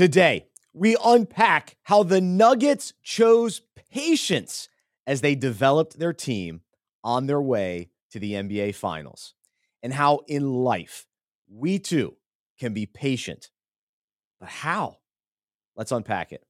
Today, we unpack how the Nuggets chose patience as they developed their team on their way to the NBA Finals, and how in life we too can be patient. But how? Let's unpack it.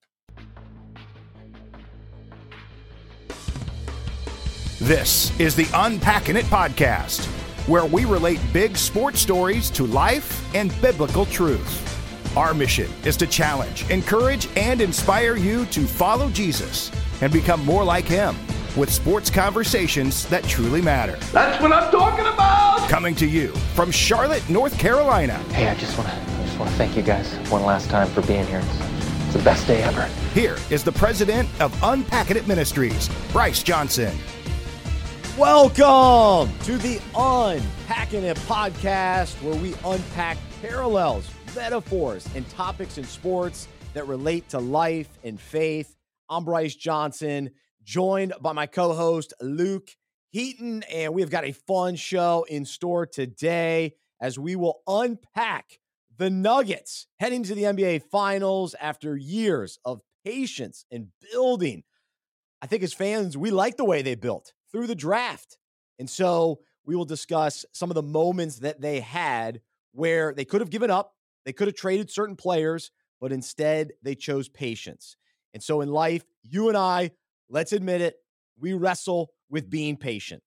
This is the Unpacking It podcast, where we relate big sports stories to life and biblical truth. Our mission is to challenge, encourage, and inspire you to follow Jesus and become more like him with sports conversations that truly matter. That's what I'm talking about. Coming to you from Charlotte, North Carolina. Hey, I just want to just want to thank you guys one last time for being here. It's, it's the best day ever. Here is the president of Unpacking It Ministries, Bryce Johnson. Welcome to the Unpacking It podcast, where we unpack parallels, metaphors, and topics in sports that relate to life and faith. I'm Bryce Johnson, joined by my co host, Luke Heaton, and we've got a fun show in store today as we will unpack the Nuggets heading to the NBA Finals after years of patience and building. I think as fans, we like the way they built through the draft. And so we will discuss some of the moments that they had where they could have given up, they could have traded certain players, but instead they chose patience. And so in life, you and I, let's admit it, we wrestle with being patient.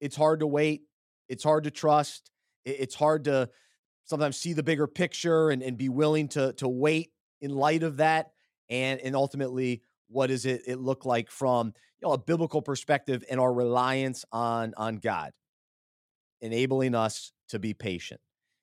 It's hard to wait, it's hard to trust, it's hard to sometimes see the bigger picture and, and be willing to, to wait in light of that. And, and ultimately, what does it, it look like from you know a biblical perspective and our reliance on on God, enabling us to be patient.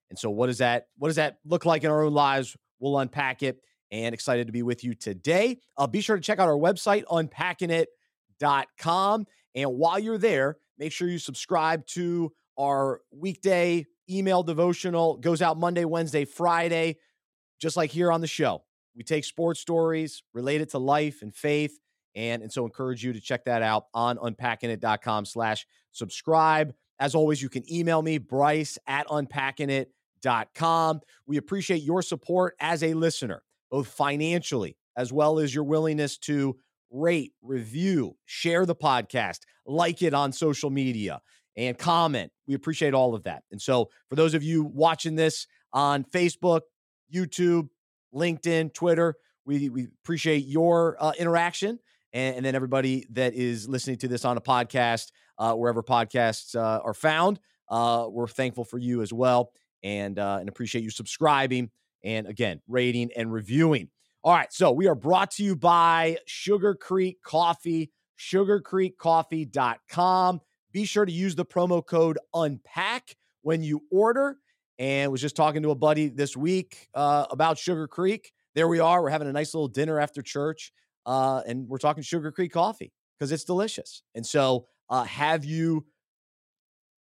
And so, what does that what does that look like in our own lives? We'll unpack it. And excited to be with you today. Uh, be sure to check out our website, unpackingit.com. And while you're there, make sure you subscribe to our weekday email devotional. It goes out Monday, Wednesday, Friday, just like here on the show. We take sports stories related to life and faith. And, and so encourage you to check that out on unpackingit.com slash subscribe. As always, you can email me, Bryce at unpackingit.com. We appreciate your support as a listener, both financially as well as your willingness to rate, review, share the podcast, like it on social media, and comment. We appreciate all of that. And so, for those of you watching this on Facebook, YouTube, LinkedIn, Twitter, we, we appreciate your uh, interaction. And, and, then everybody that is listening to this on a podcast, uh, wherever podcasts uh, are found, uh, we're thankful for you as well and, uh, and appreciate you subscribing and again, rating and reviewing. All right, so we are brought to you by Sugar Creek Coffee, sugarcreekcoffee.com. Be sure to use the promo code UNPACK when you order. And was just talking to a buddy this week uh, about Sugar Creek. There we are. We're having a nice little dinner after church, uh, and we're talking Sugar Creek coffee because it's delicious. And so, uh, have you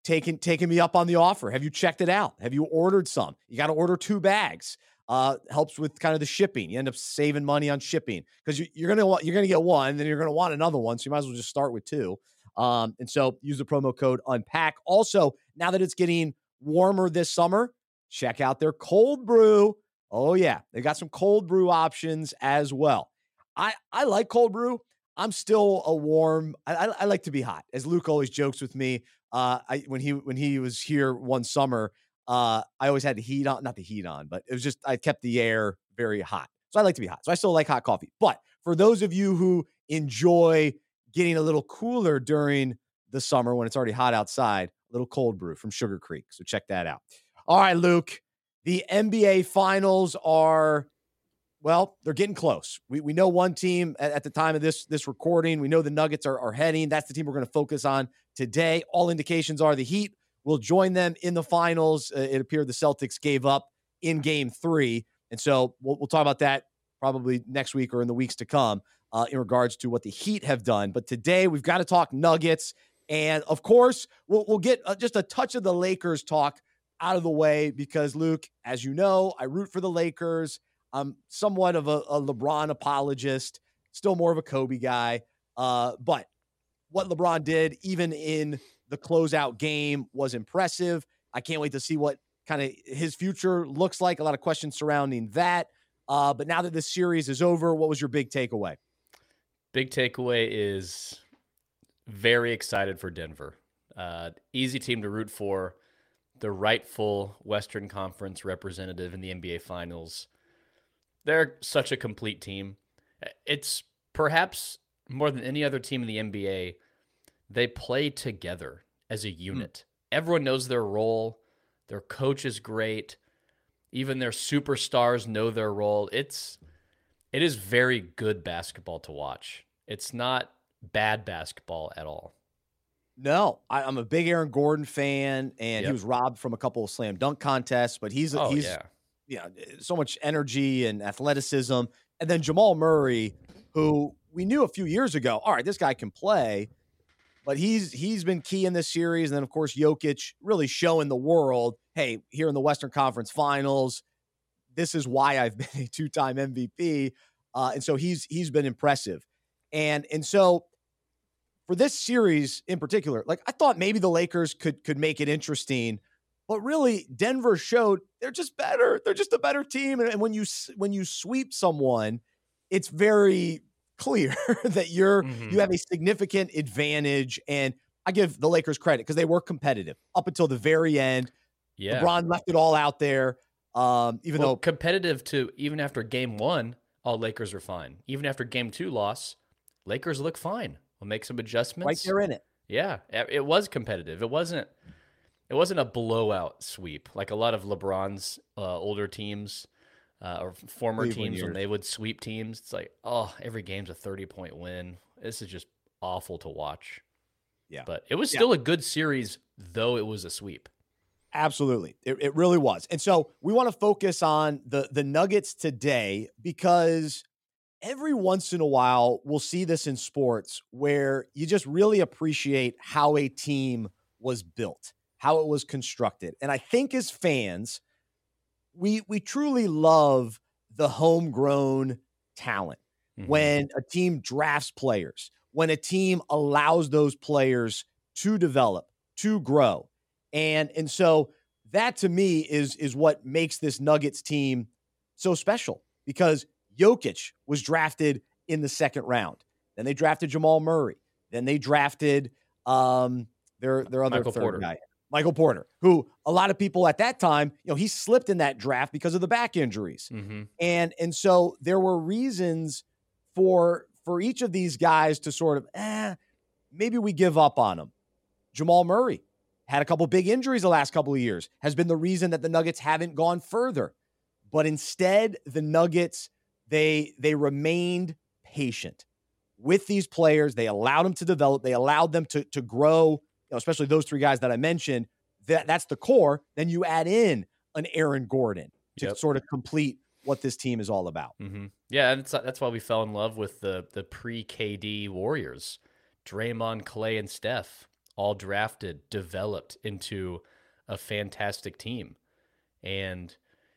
taken taken me up on the offer? Have you checked it out? Have you ordered some? You got to order two bags uh, helps with kind of the shipping. You end up saving money on shipping because you, are gonna you're gonna get one, then you're gonna want another one, so you might as well just start with two. Um, and so use the promo code Unpack. Also, now that it's getting warmer this summer, check out their cold brew. Oh yeah, they got some cold brew options as well. I I like cold brew. I'm still a warm. I, I like to be hot, as Luke always jokes with me. Uh, I when he when he was here one summer, uh, I always had the heat on, not the heat on, but it was just I kept the air very hot. So I like to be hot. So I still like hot coffee. But for those of you who enjoy getting a little cooler during the summer when it's already hot outside, a little cold brew from Sugar Creek. So check that out. All right, Luke. The NBA finals are well, they're getting close. We, we know one team at, at, the time of this this recording. We know the Nuggets are, are heading. That's the team we're going to focus on today. All indications are the Heat will join them in the finals. Uh, it appeared the Celtics gave up in game three. And so we'll, we'll talk about that probably next week or in the weeks to come uh, in regards to what the Heat have done. But today we've got to talk Nuggets. And of course, we'll, we'll get uh, just a touch of the Lakers talk out of the way because, Luke, as you know, I root for the Lakers. I'm somewhat of a, a LeBron apologist, still more of a Kobe guy. Uh, but what LeBron did, even in the closeout game was impressive. I can't wait to see what kind of his future looks like. A lot of questions surrounding that. Uh, but now that this series is over, what was your big takeaway? Big takeaway is very excited for Denver. Uh, easy team to root for. The rightful Western Conference representative in the NBA Finals. They're such a complete team. It's perhaps more than any other team in the NBA, they play together as a hmm. unit. Mm. Everyone knows their role. Their coach is great. Even their superstars know their role. It's it is very good basketball to watch. It's not bad basketball at all. No, I, am a big Aaron Gordon fan, and yep. he was robbed from a couple of slam dunk contests, but he's oh, he's yeah. Yeah, so much energy and athleticism. And then Jamal Murray, who we knew a few years ago, all right, this guy can play, but he's he's been key in this series. And then of course Jokic really showing the world, hey, here in the Western Conference Finals, this is why I've been a two-time MVP. Uh, and so he's he's been impressive. And and so for this series in particular, like I thought maybe the Lakers could could make it interesting, but really Denver showed they're just better. They're just a better team. And, and when you when you sweep someone, it's very clear that you're mm-hmm. you have a significant advantage. And I give the Lakers credit because they were competitive up until the very end. Yeah, LeBron left it all out there. Um, even well, though competitive to even after game one, all Lakers are fine. Even after game two loss, Lakers look fine. We'll make some adjustments. Right there in it. Yeah, it was competitive. It wasn't. It wasn't a blowout sweep like a lot of LeBron's uh, older teams uh, or former Cleveland teams years. when they would sweep teams. It's like, oh, every game's a thirty point win. This is just awful to watch. Yeah, but it was still yeah. a good series, though it was a sweep. Absolutely. It, it really was. And so we want to focus on the the Nuggets today because every once in a while we'll see this in sports where you just really appreciate how a team was built, how it was constructed. And I think as fans, we we truly love the homegrown talent. Mm-hmm. When a team drafts players, when a team allows those players to develop, to grow. And and so that to me is is what makes this Nuggets team so special because Jokic was drafted in the second round. Then they drafted Jamal Murray. Then they drafted um, their their other Michael third Porter. guy, Michael Porter, who a lot of people at that time, you know, he slipped in that draft because of the back injuries, mm-hmm. and and so there were reasons for for each of these guys to sort of, eh, maybe we give up on them. Jamal Murray had a couple big injuries the last couple of years, has been the reason that the Nuggets haven't gone further. But instead, the Nuggets they they remained patient with these players. They allowed them to develop. They allowed them to to grow. Know, especially those three guys that I mentioned. That that's the core. Then you add in an Aaron Gordon to yep. sort of complete what this team is all about. Mm-hmm. Yeah, that's that's why we fell in love with the the pre KD Warriors, Draymond, Clay, and Steph, all drafted, developed into a fantastic team, and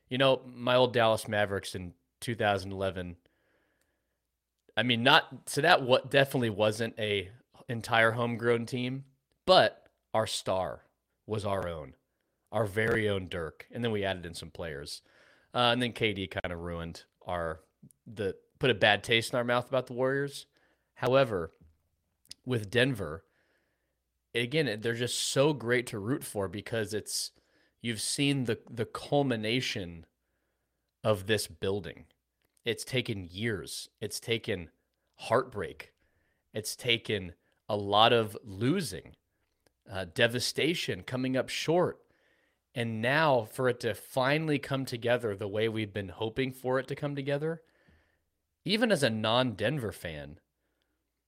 you know my old Dallas Mavericks in 2011. I mean, not so that what definitely wasn't a entire homegrown team, but our star was our own, our very own Dirk, and then we added in some players, uh, and then KD kind of ruined our the put a bad taste in our mouth about the Warriors. However, with Denver, again, they're just so great to root for because it's you've seen the the culmination of this building. It's taken years. It's taken heartbreak. It's taken a lot of losing, uh, devastation, coming up short. And now for it to finally come together the way we've been hoping for it to come together, even as a non Denver fan,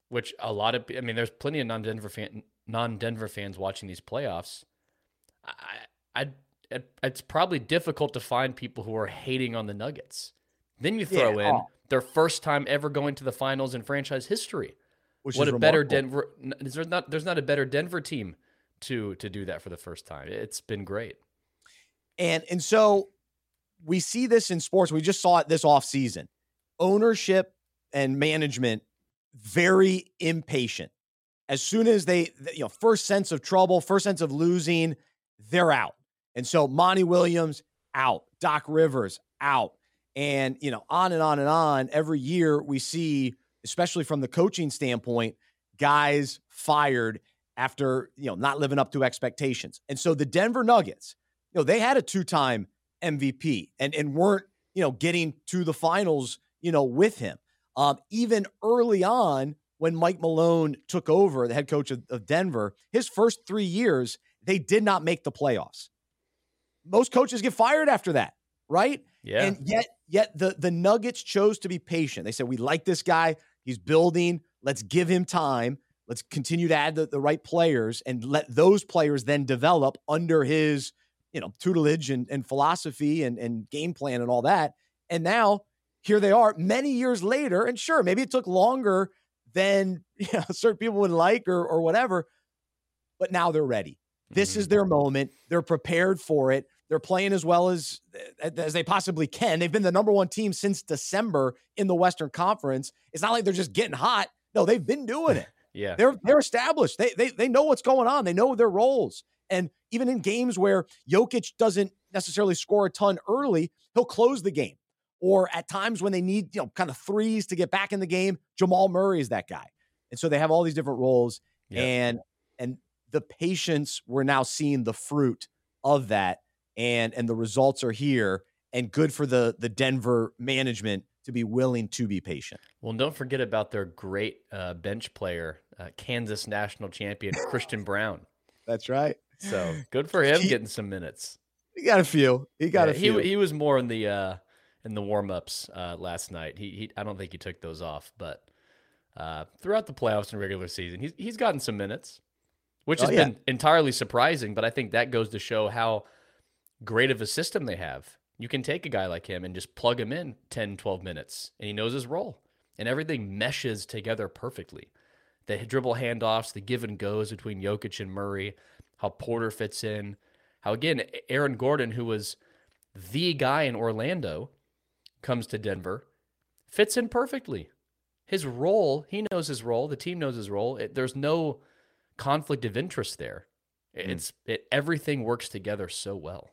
which a lot of, I mean, there's plenty of non Denver fan, non Denver fans watching these playoffs. I, I, it, it's probably difficult to find people who are hating on the Nuggets. Then you throw yeah, in oh. their first time ever going to the finals in franchise history. Which what a remarkable. better Denver there's not there's not a better Denver team to to do that for the first time. It's been great. And and so we see this in sports. We just saw it this off season. Ownership and management very impatient. As soon as they, you know, first sense of trouble, first sense of losing, they're out. And so Monty Williams out, Doc Rivers out. And, you know, on and on and on. Every year we see, especially from the coaching standpoint, guys fired after, you know, not living up to expectations. And so the Denver Nuggets, you know, they had a two-time MVP and, and weren't, you know, getting to the finals, you know, with him. Um, even early on, when Mike Malone took over, the head coach of, of Denver, his first three years, they did not make the playoffs. Most coaches get fired after that, right? Yeah. And yet, yet the the Nuggets chose to be patient. They said, "We like this guy. He's building. Let's give him time. Let's continue to add the, the right players and let those players then develop under his, you know, tutelage and, and philosophy and, and game plan and all that. And now here they are many years later. And sure, maybe it took longer than you know, certain people would like or, or whatever, but now they're ready. This is mm-hmm. their moment. They're prepared for it. They're playing as well as as they possibly can. They've been the number one team since December in the Western Conference. It's not like they're just getting hot. No, they've been doing it. Yeah. They're they're established. They they they know what's going on. They know their roles. And even in games where Jokic doesn't necessarily score a ton early, he'll close the game. Or at times when they need, you know, kind of threes to get back in the game, Jamal Murray is that guy. And so they have all these different roles. Yeah. And and the patience, we're now seeing the fruit of that. And and the results are here. And good for the the Denver management to be willing to be patient. Well, don't forget about their great uh, bench player, uh, Kansas national champion Christian Braun. That's right. So good for him He- getting some minutes. He got a few. He got Yeah, a few. He, he was more in the uh, in the warm ups uh, last night. He, he I don't think he took those off, but uh, throughout the playoffs and regular season, he's he's gotten some minutes, which Oh, has yeah. been entirely surprising. But I think that goes to show how great of a system they have. You can take a guy like him and just plug him in 10, 12 minutes, and he knows his role, and everything meshes together perfectly. The dribble handoffs, the give and goes between Jokic and Murray, how Porter fits in, how again Aaron Gordon, who was the guy in Orlando, comes to Denver, fits in perfectly. His role, he knows his role. The team knows his role. It, there's no conflict of interest there. Hmm. It's it, everything works together so well.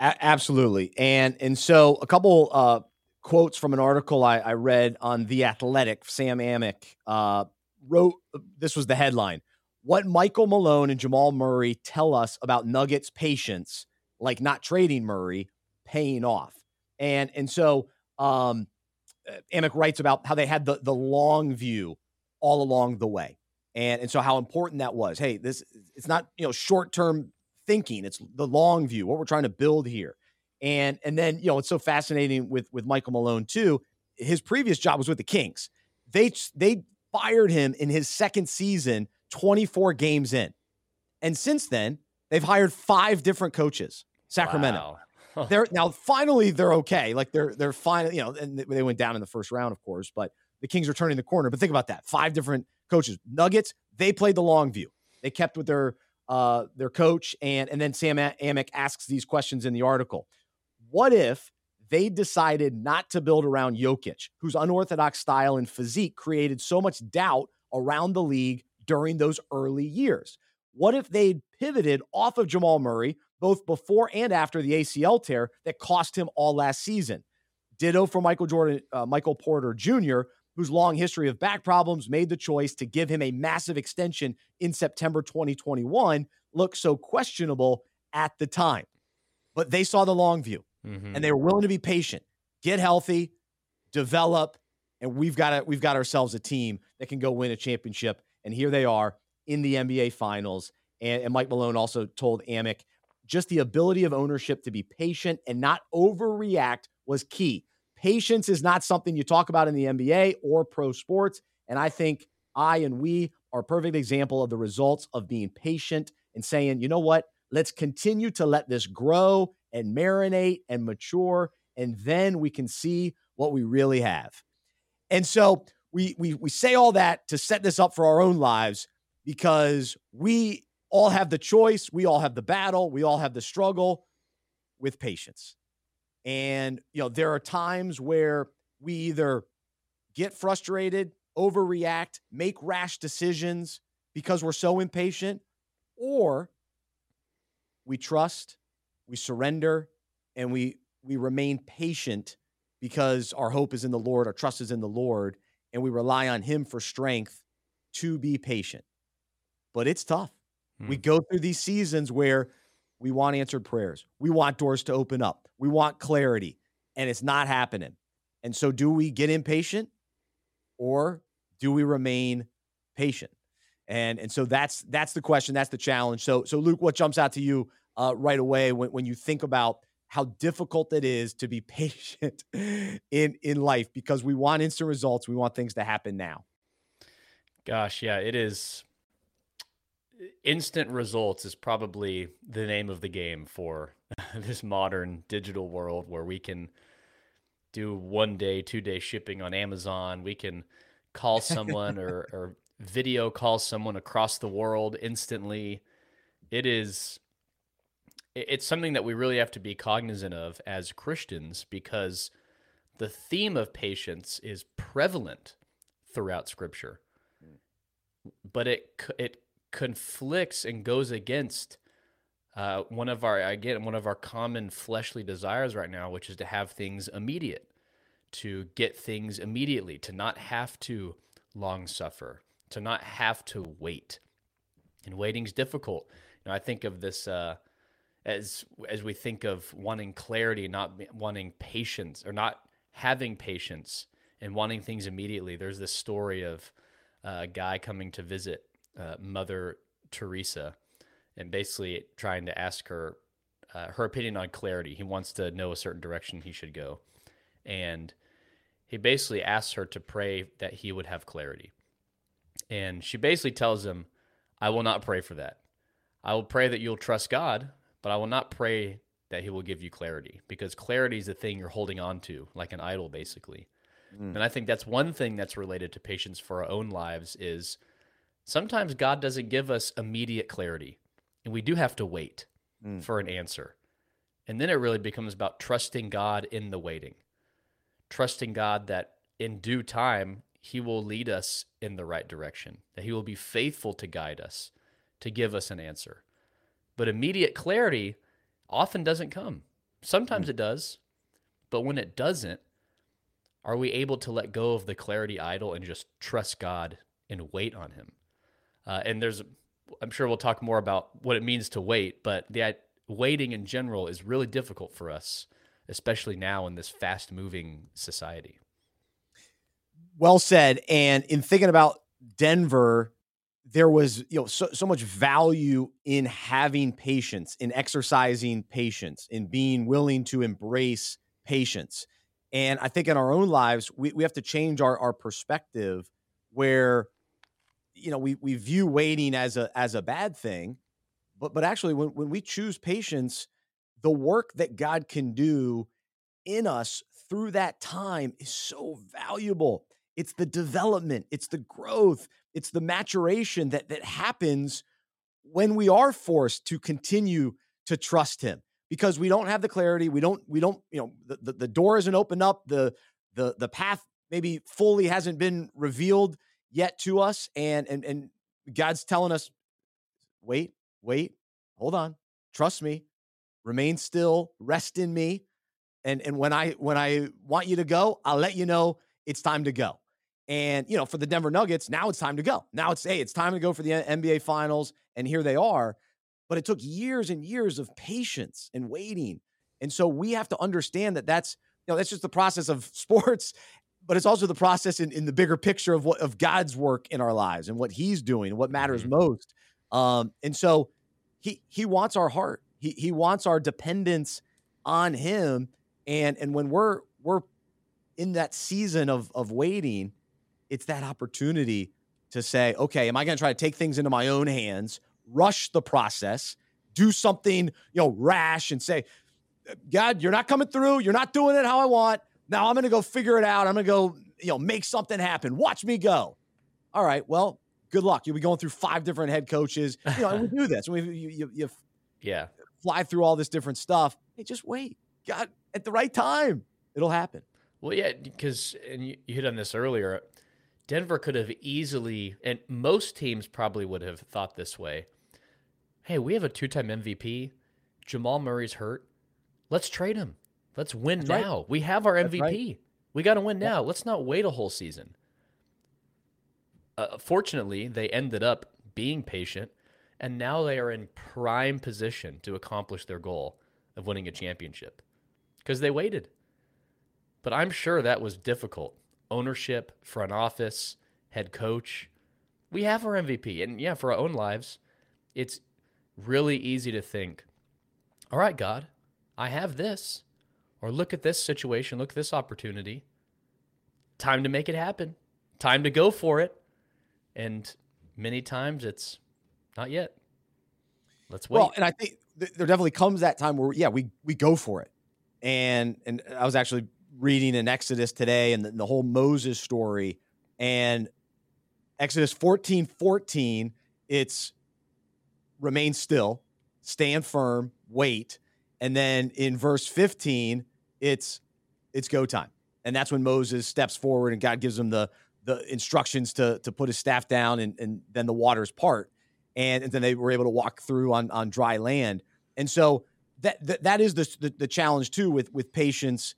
A- absolutely. And and so a couple uh, quotes from an article I, I read on the Athletic. Sam Amick uh, wrote. This was the headline: "What Michael Malone and Jamal Murray tell us about Nuggets patience, like not trading Murray, paying off." And and so um, uh, Amick writes about how they had the the long view all along the way, and and so how important that was. Hey, this it's not you know short term thinking; it's the long view. What we're trying to build here, and and then you know it's so fascinating with with Michael Malone too. His previous job was with the Kings. They they fired him in his second season, 24 games in, and since then they've hired five different coaches. Sacramento. Wow. They're now finally they're okay. Like they're they're fine. You know, and they went down in the first round, of course, but the Kings are turning the corner. But think about that: five different coaches. Nuggets they played the long view. They kept with their uh their coach, and and then Sam Amick asks these questions in the article. What if they decided not to build around Jokic, whose unorthodox style and physique created so much doubt around the league during those early years? What if they'd pivoted off of Jamal Murray, both before and after the ACL tear that cost him all last season? Ditto for Michael Jordan, uh, Michael Porter Jr., whose long history of back problems made the choice to give him a massive extension in September 2021 look so questionable at the time. But they saw the long view Mhm. and they were willing to be patient, get healthy, develop, and we've got a, we've got ourselves a team that can go win a championship. And here they are in the NBA Finals. And, and Mike Malone also told Amick just the ability of ownership to be patient and not overreact was key. Patience is not something you talk about in the NBA or pro sports. And I think I and we are a perfect example of the results of being patient and saying, you know what? Let's continue to let this grow and marinate and mature. And then we can see what we really have. And so we we we say all that to set this up for our own lives because we all have the choice, we all have the battle, we all have the struggle with patience. And you know, there are times where we either get frustrated, overreact, make rash decisions because we're so impatient, or we trust, we surrender, and we we remain patient because our hope is in the Lord, our trust is in the Lord, and we rely on Him for strength to be patient. But it's tough. We Hmm. go through these seasons where we want answered prayers, we want doors to open up, we want clarity, and it's not happening. And so, do we get impatient or do we remain patient? And and so that's that's the question, that's the challenge. So so Luke, what jumps out to you uh, right away when, when you think about how difficult it is to be patient in in life because we want instant results, we want things to happen now. Gosh, yeah, it is. Instant results is probably the name of the game for this modern digital world where we can do one day, two day shipping on Amazon. We can call someone or, or video call someone across the world instantly. It is, it's something that we really have to be cognizant of as Christians because the theme of patience is prevalent throughout Scripture mm. but it it conflicts and goes against uh, one of our again one of our common fleshly desires right now, which is to have things immediate, to get things immediately, to not have to long suffer, to not have to wait. And waiting's difficult. You know, I think of this uh, as as we think of wanting clarity, not wanting patience, or not having patience and wanting things immediately. There's this story of uh, a guy coming to visit uh, Mother Teresa and basically trying to ask her uh, her opinion on clarity. He wants to know a certain direction he should go. And he basically asks her to pray that he would have clarity. And she basically tells him, I will not pray for that. I will pray that you'll trust God, but I will not pray that he will give you clarity because clarity is the thing you're holding on to, like an idol, basically. And I think that's one thing that's related to patience for our own lives is sometimes God doesn't give us immediate clarity, and we do have to wait Mm. for an answer. And then it really becomes about trusting God in the waiting, trusting God that in due time, He will lead us in the right direction, that He will be faithful to guide us, to give us an answer. But immediate clarity often doesn't come. Sometimes it does, but when it doesn't, are we able to let go of the clarity idol and just trust God and wait on Him? Uh, and there's, I'm sure we'll talk more about what it means to wait, but that waiting in general is really difficult for us, especially now in this fast moving society. Well said. And in thinking about Denver, there was you know so, so much value in having patience, in exercising patience, in being willing to embrace patience. And I think in our own lives, we, we have to change our, our perspective where you know we we view waiting as a as a bad thing, but but actually when, when we choose patience, the work that God can do in us through that time is so valuable. It's the development, it's the growth, it's the maturation that that happens when we are forced to continue to trust him because we don't have the clarity, we don't we don't, you know, the, the, the door isn't opened up, the the the path maybe fully hasn't been revealed yet to us and and and God's telling us wait, wait, hold on. Trust me. Remain still, rest in me and and when I when I want you to go, I'll let you know it's time to go. And you know, for the Denver Nuggets, now it's time to go. Now it's hey, it's time to go for the NBA Finals, and here they are. But it took years and years of patience and waiting, and so we have to understand that that's you know that's just the process of sports, but it's also the process in, in the bigger picture of what of God's work in our lives and what He's doing and what matters Mhm. most. Um, and so he he wants our heart. He he wants our dependence on Him and and when we're we're in that season of of waiting it's that opportunity to say okay am i going to try to take things into my own hands rush the process do something you know rash and say god you're not coming through you're not doing it how i want now i'm going to go figure it out i'm going to go you know make something happen watch me go all right well good luck you'll be going through five different head coaches you know and we do this we you, you, you Yeah. fly through all this different stuff hey just wait god at the right time it'll happen Well, yeah, because and you, you hit on this earlier. Denver could have easily, and most teams probably would have thought this way. Hey, we have a two-time MVP. Jamal Murray's hurt. Let's trade him. Let's win That's right. now. We have our MVP. right. We got to win now. Let's not wait a whole season. Uh, fortunately, they ended up being patient, and now they are in prime position to accomplish their goal of winning a championship because they waited. But I'm sure that was difficult. Ownership, front office, head coach. We have our MVP. And yeah, for our own lives, it's really easy to think, all right, God, I have this. Or look at this situation, look at this opportunity. Time to make it happen. Time to go for it. And many times it's not yet. Let's wait. Well, and I think th- there definitely comes that time where yeah, we we go for it. And and I was actually reading in Exodus today and the, the whole Moses story and Exodus 14 14 it's remain still, stand firm, wait. And then in verse 15 it's it's go time. And that's when Moses steps forward and God gives him the the instructions to to put his staff down and and then the waters part and, and then they were able to walk through on on dry land. And so that that, that is the, the the challenge too with with patience.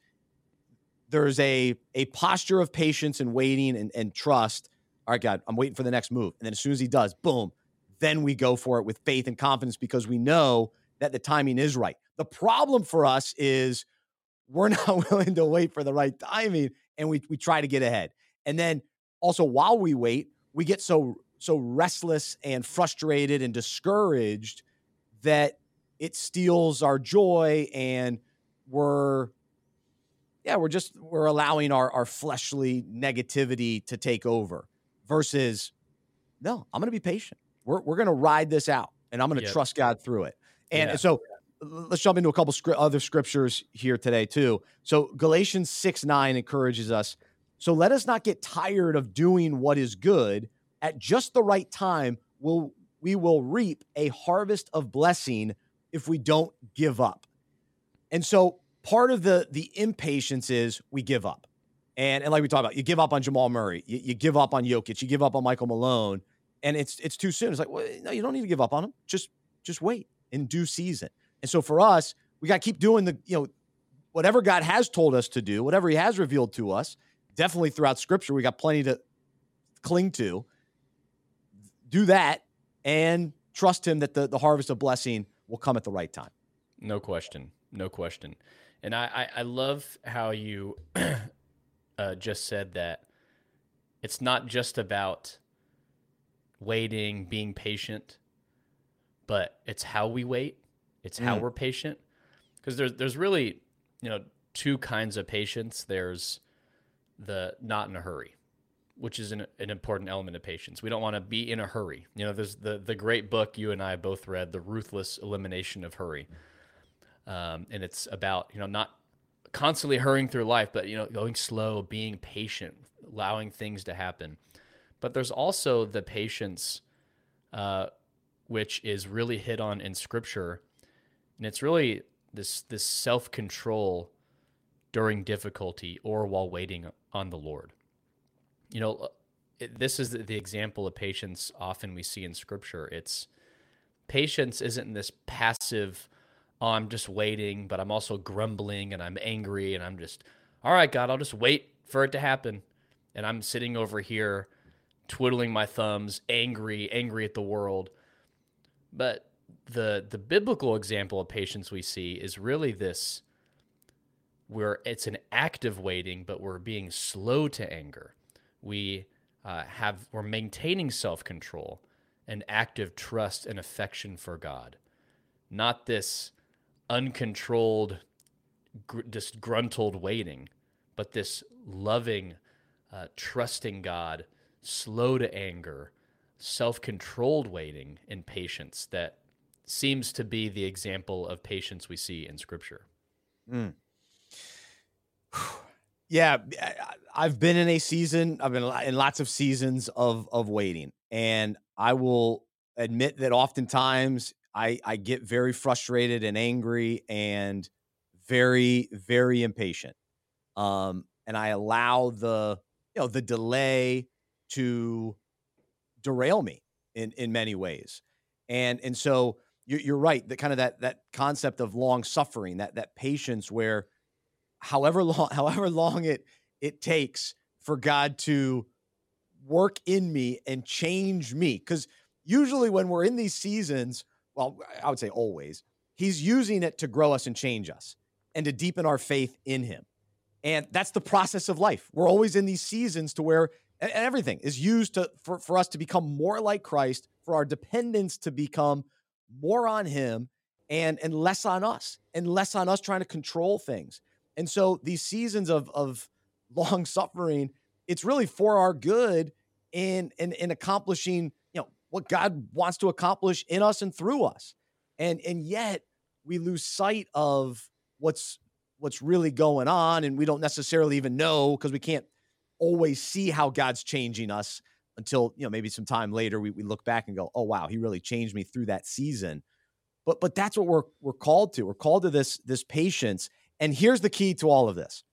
There's a a posture of patience and waiting and, and trust. All right, God, I'm waiting for the next move. And then as soon as he does, boom, then we go for it with faith and confidence because we know that the timing is right. The problem for us is we're not willing to wait for the right timing and we we try to get ahead. And then also while we wait, we get so so restless and frustrated and discouraged that it steals our joy and we're yeah we're just we're allowing our our fleshly negativity to take over versus no i'm gonna be patient we're, we're gonna ride this out and i'm gonna Yep. trust god through it and Yeah. so let's jump into a couple other scriptures here today too so galatians 6 9 encourages us so let us not get tired of doing what is good at just the right time will we will reap a harvest of blessing if we don't give up. And so part of the the impatience is we give up. And, and like we talked about, you give up on Jamal Murray, you, you give up on Jokic, you give up on Michael Malone, and it's it's too soon. It's like, well, no, you don't need to give up on him. Just just wait in due season. And so for us, we got to keep doing the you know whatever God has told us to do, whatever He has revealed to us. Definitely throughout Scripture, we got plenty to cling to. Do that and trust Him that the the harvest of blessing will come at the right time. No question. No question. And I, I, I love how you uh, just said that it's not just about waiting, being patient, but it's how we wait. It's how Mm. we're patient. Because there's there's really, you know, two kinds of patience. There's the not in a hurry, which is an, an important element of patience. We don't want to be in a hurry. You know, there's the the great book you and I both read, The Ruthless Elimination of Hurry. Um, and it's about, you know, not constantly hurrying through life, but you know, going slow, being patient, allowing things to happen. But there's also the patience uh, which is really hit on in scripture. And it's really this this self-control during difficulty or while waiting on the Lord. You know, uh, it, this is the, the example of patience often we see in scripture. It's patience isn't this passive oh, I'm just waiting, but I'm also grumbling and I'm angry and I'm just all right, God, I'll just wait for it to happen. And I'm sitting over here twiddling my thumbs, angry, angry at the world. But the the biblical example of patience we see is really this where it's an active waiting, but we're being slow to anger. We uh, have we're maintaining self control, and active trust and affection for God, not this uncontrolled, gr- disgruntled waiting, but this loving, uh, trusting God, slow to anger, self controlled waiting and patience that seems to be the example of patience we see in Scripture. Yeah, I- I've been in a season. I've been in lots of seasons of of waiting, and I will admit that oftentimes I I get very frustrated and angry and very very impatient. Um, and I allow the you know the delay to derail me in in many ways, and and so you're, right. That kind of that that concept of long suffering, that that patience where however long however long it it takes for God to work in me and change me cuz usually when we're in these seasons, well, I would say always, he's using it to grow us and change us and to deepen our faith in him. And that's the process of life. We're always in these seasons to where and everything is used to for, for us to become more like Christ, for our dependence to become more on him and and less on us and less on us trying to control things. And so these seasons of of long suffering, it's really for our good in in, in accomplishing, you know, what God wants to accomplish in us and through us. And and yet we lose sight of what's what's really going on and we don't necessarily even know because we can't always see how God's changing us until you know maybe some time later we, we look back and go oh wow he really changed me through that season. But but that's what we're we're called to. We're called to this this patience and here's the key to all of this.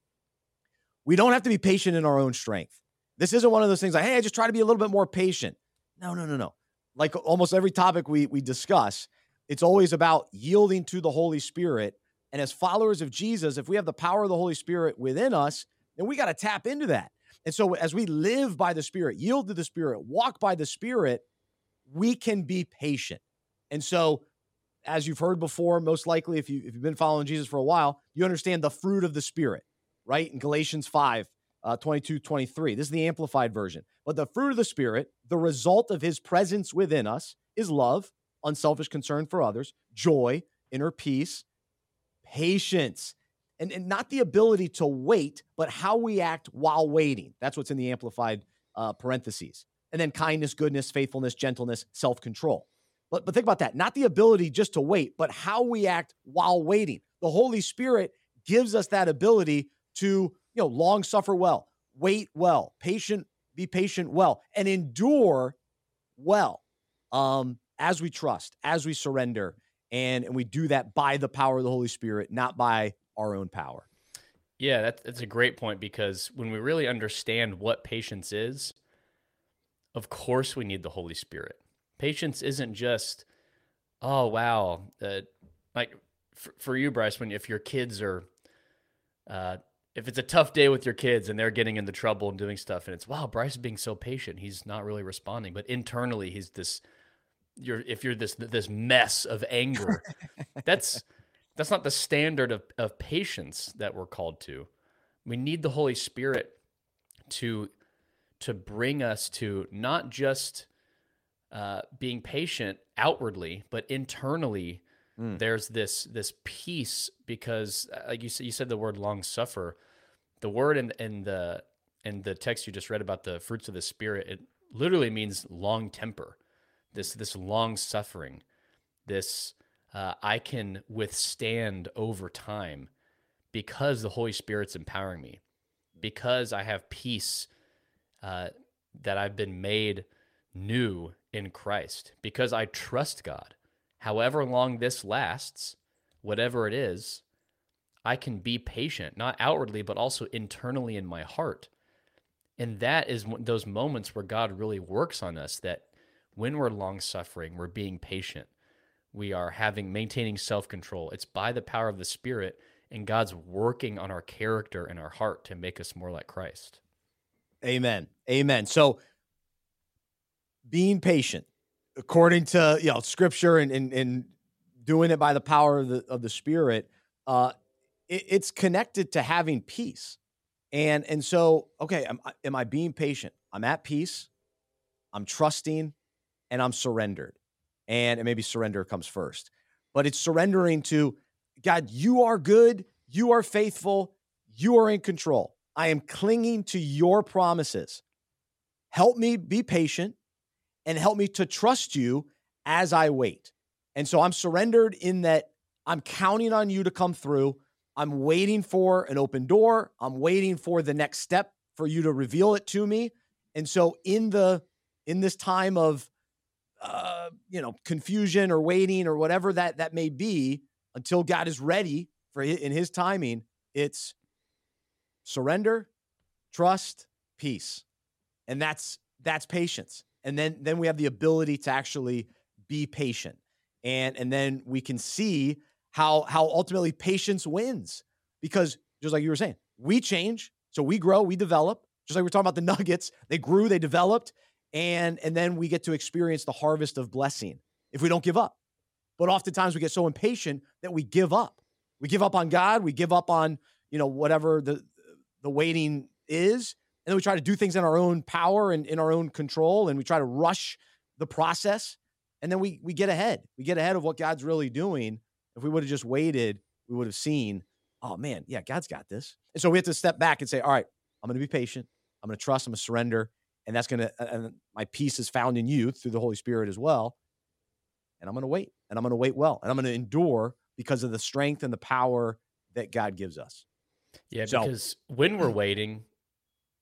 We don't have to be patient in our own strength. This isn't one of those things like hey i just try to be a little bit more patient. No no no no. Like almost every topic we we discuss it's always about yielding to the holy spirit and as followers of Jesus, if we have the power of the Holy Spirit within us, then we got to tap into that. And so as we live by the Spirit, yield to the Spirit, walk by the Spirit, we can be patient. And so as you've heard before, most likely if you if you've been following Jesus for a while, you understand the fruit of the Spirit, right? In Galatians 5, uh, 22, 23. This is the amplified version. But the fruit of the Spirit, the result of his presence within us, is love, unselfish concern for others, joy, inner peace, patience, and, and not the ability to wait, but how we act while waiting. That's what's in the amplified uh, parentheses. And then kindness, goodness, faithfulness, gentleness, self control. But, but think about that not the ability just to wait, but how we act while waiting. The Holy Spirit gives us that ability to, you know, long suffer well, wait well, patient, be patient well, and endure well um, as we trust, as we surrender, and and we do that by the power of the Holy Spirit, not by our own power. Yeah, that's that's a great point because when we really understand what patience is, of course we need the Holy Spirit. Patience isn't just, oh wow, uh, like for, for you, Bryce, when if your kids are, uh, if it's a tough day with your kids and they're getting into trouble and doing stuff, and it's wow, Bryce is being so patient, he's not really responding, but internally he's this you're if you're this this mess of anger that's that's not the standard of, of patience that we're called to we need the holy spirit to to bring us to not just uh, being patient outwardly but internally mm. there's this this peace because uh, like you said you said the word long suffer the word in, in the in the text you just read about the fruits of the spirit it literally means long temper this this long suffering, this uh, I can withstand over time because the Holy Spirit's empowering me, because I have peace uh, that I've been made new in Christ, because I trust God. However long this lasts, whatever it is, I can be patient, not outwardly, but also internally in my heart. And that is those moments where God really works on us that when we're long suffering, we're being patient. We are having maintaining self-control. It's by the power of the spirit and God's working on our character and our heart to make us more like Christ. Amen. Amen. So being patient according to you know scripture and and, and doing it by the power of the of the spirit uh it, it's connected to having peace and and so okay am, am i being patient i'm at peace i'm trusting and I'm surrendered. And, maybe surrender comes first, but it's surrendering to God, you are good, you are faithful, you are in control. I am clinging to your promises. Help me be patient and help me to trust you as I wait. And so I'm surrendered in that I'm counting on you to come through. I'm waiting for an open door. I'm waiting for the next step for you to reveal it to me. And so in the in this time of uh, you know, confusion or waiting or whatever that that may be until God is ready for in his timing, it's surrender, trust, peace. And that's that's patience. And then then we have the ability to actually be patient. And and then we can see how how ultimately patience wins because just like you were saying. We change, so we grow, we develop. Just like we are talking about the Nuggets, they grew, they developed, and and then we get to experience the harvest of blessing if we don't give up. But oftentimes we get so impatient that we give up. We give up on God, we give up on, you know, whatever the the waiting is, and then we try to do things in our own power and in our own control and we try to rush the process and then we we get ahead. We get ahead of what God's really doing. If we would have just waited, we would have seen, oh man, yeah, God's got this. And so we have to step back and say, all right, I'm going to be patient. I'm going to trust. I'm going to surrender. And that's going to, and my peace is found in you through the Holy Spirit as well. And I'm going to wait and I'm going to wait well and I'm going to endure because of the strength and the power that God gives us. Yeah, so, because when we're waiting,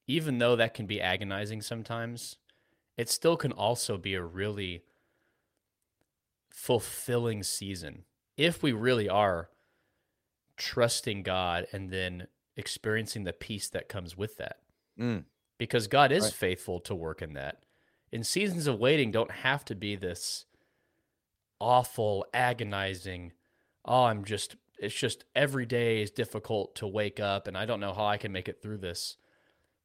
even though that can be agonizing sometimes, it still can also be a really fulfilling season if we really are trusting God and then experiencing the peace that comes with that. Mm. Because God is right. faithful to work in that. And seasons of waiting don't have to be this awful, agonizing, oh, I'm just, it's just every day is difficult to wake up and I don't know how I can make it through this.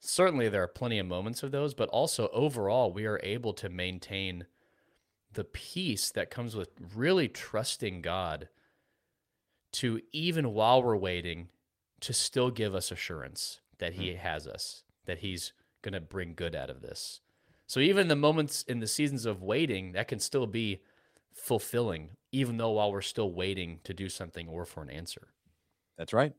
Certainly, there are plenty of moments of those, but also overall, we are able to maintain the peace that comes with really trusting God to even while we're waiting to still give us assurance that he mm. has us that he's going to bring good out of this so even the moments in the seasons of waiting that can still be fulfilling even though while we're still waiting to do something or for an answer that's right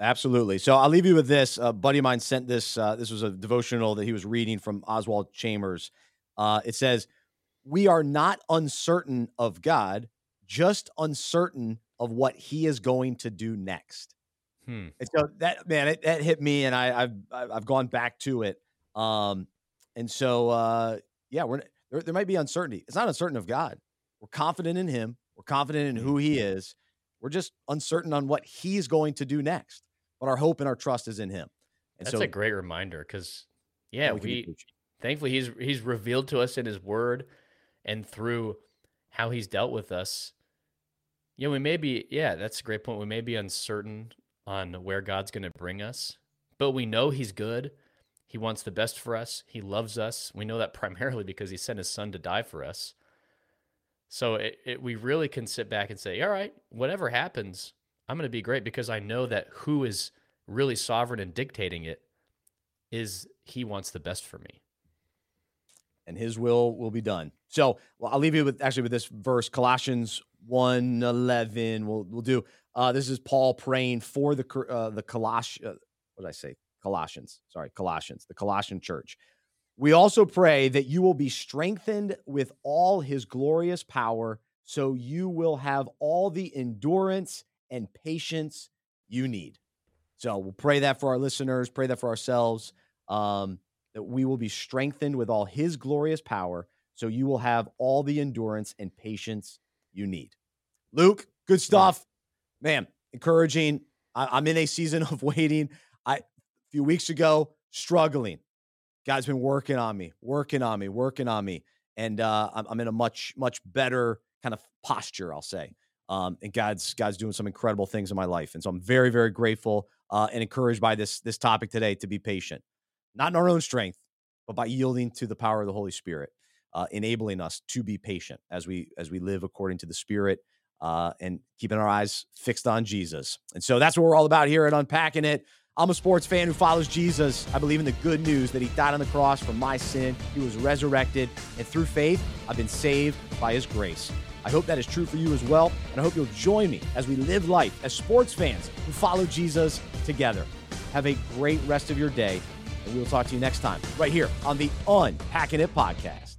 absolutely so i'll leave you with this a buddy of mine sent this uh, this was a devotional that he was reading from oswald chambers uh, it says we are not uncertain of God, just uncertain of what He is going to do next. Hmm. And so that man, it, that hit me, and I, have I've gone back to it. Um, and so uh, yeah, we're there, there might be uncertainty. It's not uncertain of God. We're confident in Him. We're confident in who He mm-hmm. is. We're just uncertain on what He's going to do next. But our hope and our trust is in Him. And That's so, a great reminder because yeah, we, we thankfully He's He's revealed to us in His Word and through how he's dealt with us, know, we may be, yeah, that's a great point. We may be uncertain on where God's going to bring us, but we know he's good. He wants the best for us. He loves us. We know that primarily because he sent his son to die for us. So it, it, we really can sit back and say, all right, whatever happens, I'm going to be great because I know that who is really sovereign and dictating it is he wants the best for me and his will will be done. So well, I'll leave you with actually with this verse, Colossians 1 11. We'll, we'll do uh, this is Paul praying for the uh, the Coloss uh, what did I say? Colossians. Sorry, Colossians, the Colossian church. We also pray that you will be strengthened with all his glorious power, so you will have all the endurance and patience you need. So we'll pray that for our listeners, pray that for ourselves. Um, that we will be strengthened with all his glorious power, so you will have all the endurance and patience you need. Luke, good stuff. Man, encouraging. I, am in a season of waiting. I few weeks ago, struggling. God's been working on me, working on me, working on me. And uh, I'm, I'm in a much, much better kind of posture, I'll say. Um, and God's God's doing some incredible things in my life, and so I'm very very grateful uh, and encouraged by this this topic today to be patient not in our own strength, but by yielding to the power of the Holy Spirit, uh, enabling us to be patient as we as we live according to the Spirit uh, and keeping our eyes fixed on Jesus. And so that's what we're all about here at Unpacking It. I'm a sports fan who follows Jesus. I believe in the good news that he died on the cross for my sin. He was resurrected, and through faith, I've been saved by his grace. I hope that is true for you as well, and I hope you'll join me as we live life as sports fans who follow Jesus together. Have a great rest of your day and we will talk to you next time right here on the Unpacking It podcast.